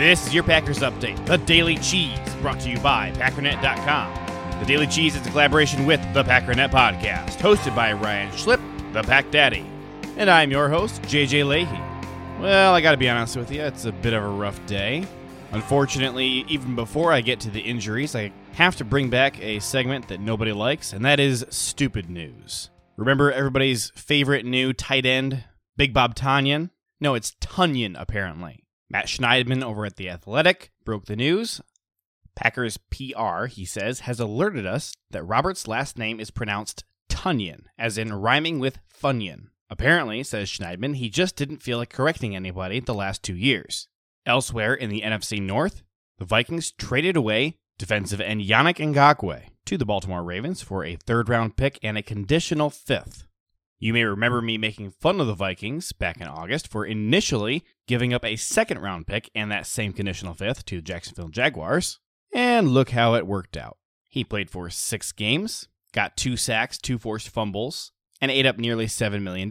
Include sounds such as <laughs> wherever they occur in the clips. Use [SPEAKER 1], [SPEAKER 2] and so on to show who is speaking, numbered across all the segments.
[SPEAKER 1] This is your Packers Update, the Daily Cheese, brought to you by Packernet.com. The Daily Cheese is a collaboration with the Packernet Podcast, hosted by Ryan Schlip, the Pack Daddy. And I'm your host, JJ Lahey. Well, I gotta be honest with you, it's a bit of a rough day. Unfortunately, even before I get to the injuries, I have to bring back a segment that nobody likes, and that is stupid news. Remember everybody's favorite new tight end, Big Bob Tonyan? No, it's Tunyon, apparently. Matt Schneidman over at The Athletic broke the news. Packers PR, he says, has alerted us that Robert's last name is pronounced Tunyon, as in rhyming with Funyun. Apparently, says Schneidman, he just didn't feel like correcting anybody the last two years. Elsewhere in the NFC North, the Vikings traded away defensive end Yannick Ngakoue to the Baltimore Ravens for a third round pick and a conditional fifth. You may remember me making fun of the Vikings back in August for initially giving up a second round pick and that same conditional fifth to the Jacksonville Jaguars. And look how it worked out. He played for six games, got two sacks, two forced fumbles, and ate up nearly $7 million.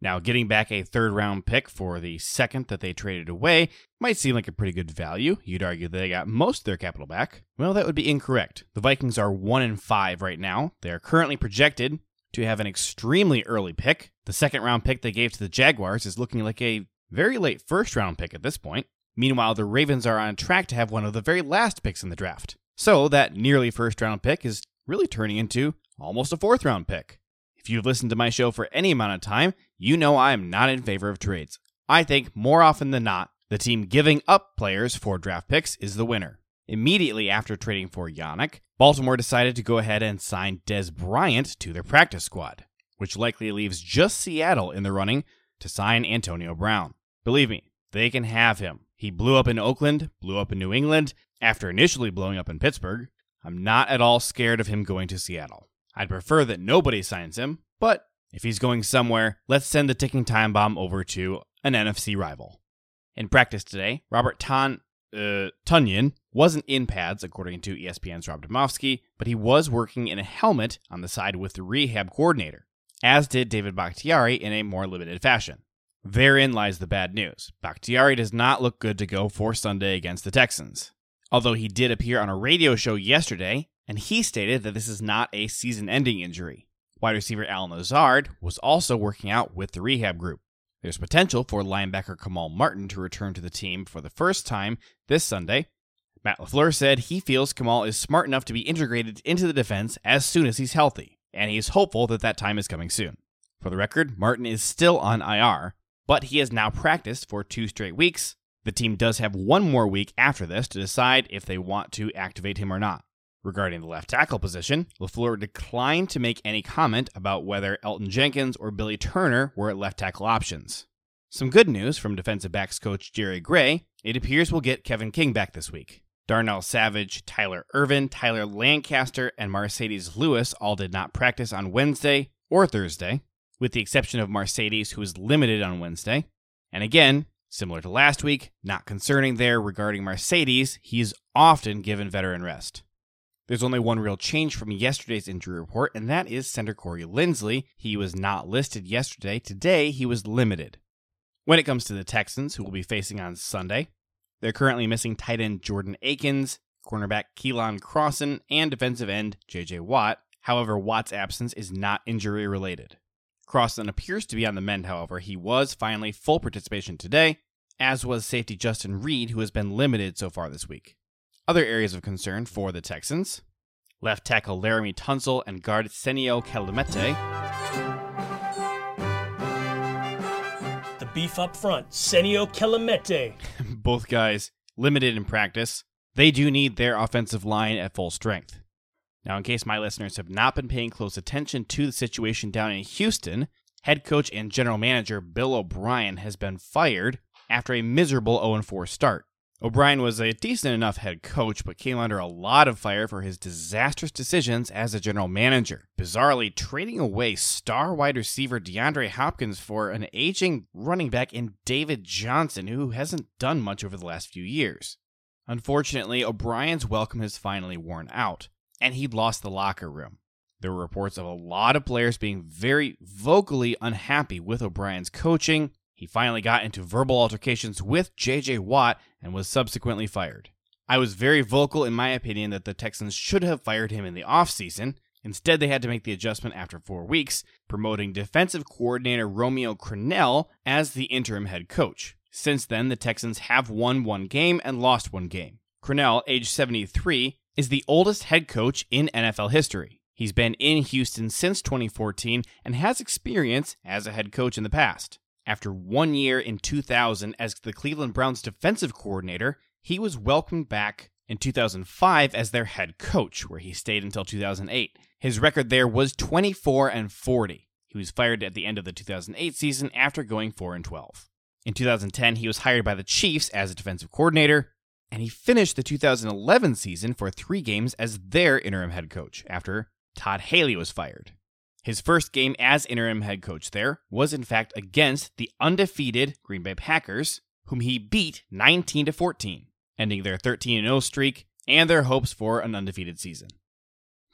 [SPEAKER 1] Now, getting back a third round pick for the second that they traded away might seem like a pretty good value. You'd argue that they got most of their capital back. Well, that would be incorrect. The Vikings are 1 and 5 right now. They are currently projected to have an extremely early pick. The second round pick they gave to the Jaguars is looking like a very late first round pick at this point. Meanwhile, the Ravens are on track to have one of the very last picks in the draft. So that nearly first round pick is really turning into almost a fourth round pick. If you've listened to my show for any amount of time, you know I am not in favor of trades. I think more often than not, the team giving up players for draft picks is the winner. Immediately after trading for Yannick, Baltimore decided to go ahead and sign Dez Bryant to their practice squad, which likely leaves just Seattle in the running to sign Antonio Brown. Believe me, they can have him. He blew up in Oakland, blew up in New England, after initially blowing up in Pittsburgh. I'm not at all scared of him going to Seattle. I'd prefer that nobody signs him, but if he's going somewhere, let's send the ticking time bomb over to an NFC rival. In practice today, Robert Tan uh, Tunyon wasn't in pads, according to ESPN's Rob Demovsky, but he was working in a helmet on the side with the rehab coordinator, as did David Bakhtiari in a more limited fashion. Therein lies the bad news. Bakhtiari does not look good to go for Sunday against the Texans. Although he did appear on a radio show yesterday, and he stated that this is not a season ending injury. Wide receiver Allen Lazard was also working out with the rehab group. There's potential for linebacker Kamal Martin to return to the team for the first time this Sunday. Matt LaFleur said he feels Kamal is smart enough to be integrated into the defense as soon as he's healthy, and he's hopeful that that time is coming soon. For the record, Martin is still on IR, but he has now practiced for two straight weeks. The team does have one more week after this to decide if they want to activate him or not. Regarding the left tackle position, LaFleur declined to make any comment about whether Elgton Jenkins or Billy Turner were at left tackle options. Some good news from defensive backs coach Jerry Gray it appears we'll get Kevin King back this week. Darnell Savage, Tyler Ervin, Tyler Lancaster, and Marcedes Lewis all did not practice on Wednesday or Thursday, with the exception of Marcedes, who is limited on Wednesday. And again, similar to last week, not concerning there regarding Marcedes, he is often given veteran rest. There's only one real change from yesterday's injury report, and that is center Corey Linsley. He was not listed yesterday. Today, he was limited. When it comes to the Texans, who will be facing on Sunday, they're currently missing tight end Jordan Akins, cornerback Keion Crossen, and defensive end J.J. Watt. However, Watt's absence is not injury related. Crossen appears to be on the mend, however. He was finally full participation today, as was safety Justin Reid, who has been limited so far this week. Other areas of concern for the Texans left tackle Laremy Tunsil and guard Senio Kelemete.
[SPEAKER 2] The beef up front, Senio Kelemete. <laughs>
[SPEAKER 1] Both guys limited in practice. They do need their offensive line at full strength. Now, in case my listeners have not been paying close attention to the situation down in Houston, head coach and general manager Bill O'Brien has been fired after a miserable 0 4 start. O'Brien was a decent enough head coach, but came under a lot of fire for his disastrous decisions as a general manager. Bizarrely, trading away star wide receiver DeAndre Hopkins for an aging running back in David Johnson, who hasn't done much over the last few years. Unfortunately, O'Brien's welcome has finally worn out, and he'd lost the locker room. There were reports of a lot of players being very vocally unhappy with O'Brien's coaching, he finally got into verbal altercations with JJ Watt and was subsequently fired. I was very vocal in my opinion that the Texans should have fired him in the offseason. Instead, they had to make the adjustment after four weeks, promoting defensive coordinator Romeo Crennel as the interim head coach. Since then, the Texans have won one game and lost one game. Crennel, age 73, is the oldest head coach in NFL history. He's been in Houston since 2014 and has experience as a head coach in the past. After one year in 2000 as the Cleveland Browns defensive coordinator, he was welcomed back in 2005 as their head coach, where he stayed until 2008. His record there was 24 and 40. He was fired at the end of the 2008 season after going 4 and 12. In 2010, he was hired by the Chiefs as a defensive coordinator, and he finished the 2011 season for three games as their interim head coach after Todd Haley was fired. His first game as interim head coach there was in fact against the undefeated Green Bay Packers, whom he beat 19 to 14, ending their 13 0 streak and their hopes for an undefeated season.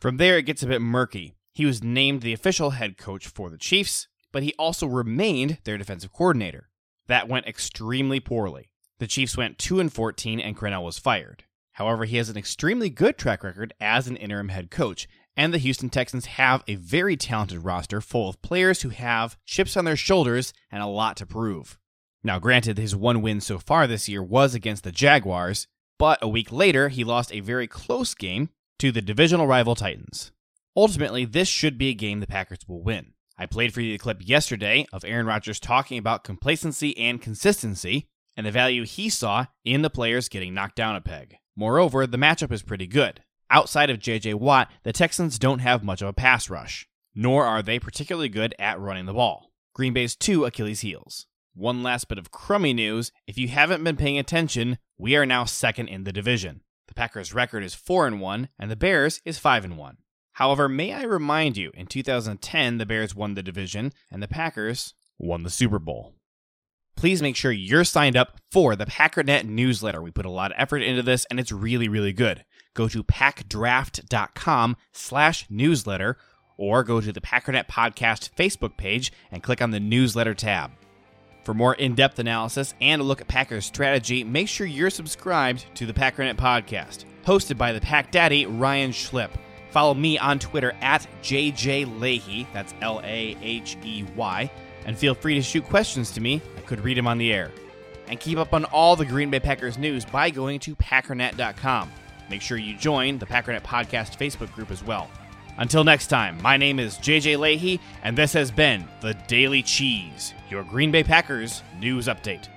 [SPEAKER 1] From there it gets a bit murky. He was named the official head coach for the Chiefs, but he also remained their defensive coordinator. That went extremely poorly. The Chiefs went 2 and 14 and Crennel was fired. However, he has an extremely good track record as an interim head coach, and the Houston Texans have a very talented roster full of players who have chips on their shoulders and a lot to prove. Now, granted, his one win so far this year was against the Jaguars, but a week later, he lost a very close game to the divisional rival Titans. Ultimately, this should be a game the Packers will win. I played for you the clip yesterday of Aaron Rodgers talking about complacency and consistency and the value he saw in the players getting knocked down a peg. Moreover, the matchup is pretty good. Outside of JJ Watt, the Texans don't have much of a pass rush, nor are they particularly good at running the ball. Green Bay's two Achilles heels. One last bit of crummy news if you haven't been paying attention, we are now second in the division. The Packers' record is 4 and 1, and the Bears is 5 and 1. However, may I remind you, in 2010, the Bears won the division, and the Packers won the Super Bowl please make sure you're signed up for the Packernet newsletter. We put a lot of effort into this, and it's really, really good go to packdraft.com slash newsletter or go to the Packernet Podcast Facebook page and click on the newsletter tab. For more in depth analysis and a look at Packers strategy, make sure you're subscribed to the Packernet Podcast, hosted by the Pack Daddy, Ryan Schlip. Follow me on Twitter at JJ Lahey, that's L A H E Y, and feel free to shoot questions to me. I could read them on the air. And keep up on all the Green Bay Packers news by going to packernet.com. Make sure you join the Packernet Podcast Facebook group as well. Until next time, my name is JJ Lahey, and this has been the Daily Cheese, your Green Bay Packers news update.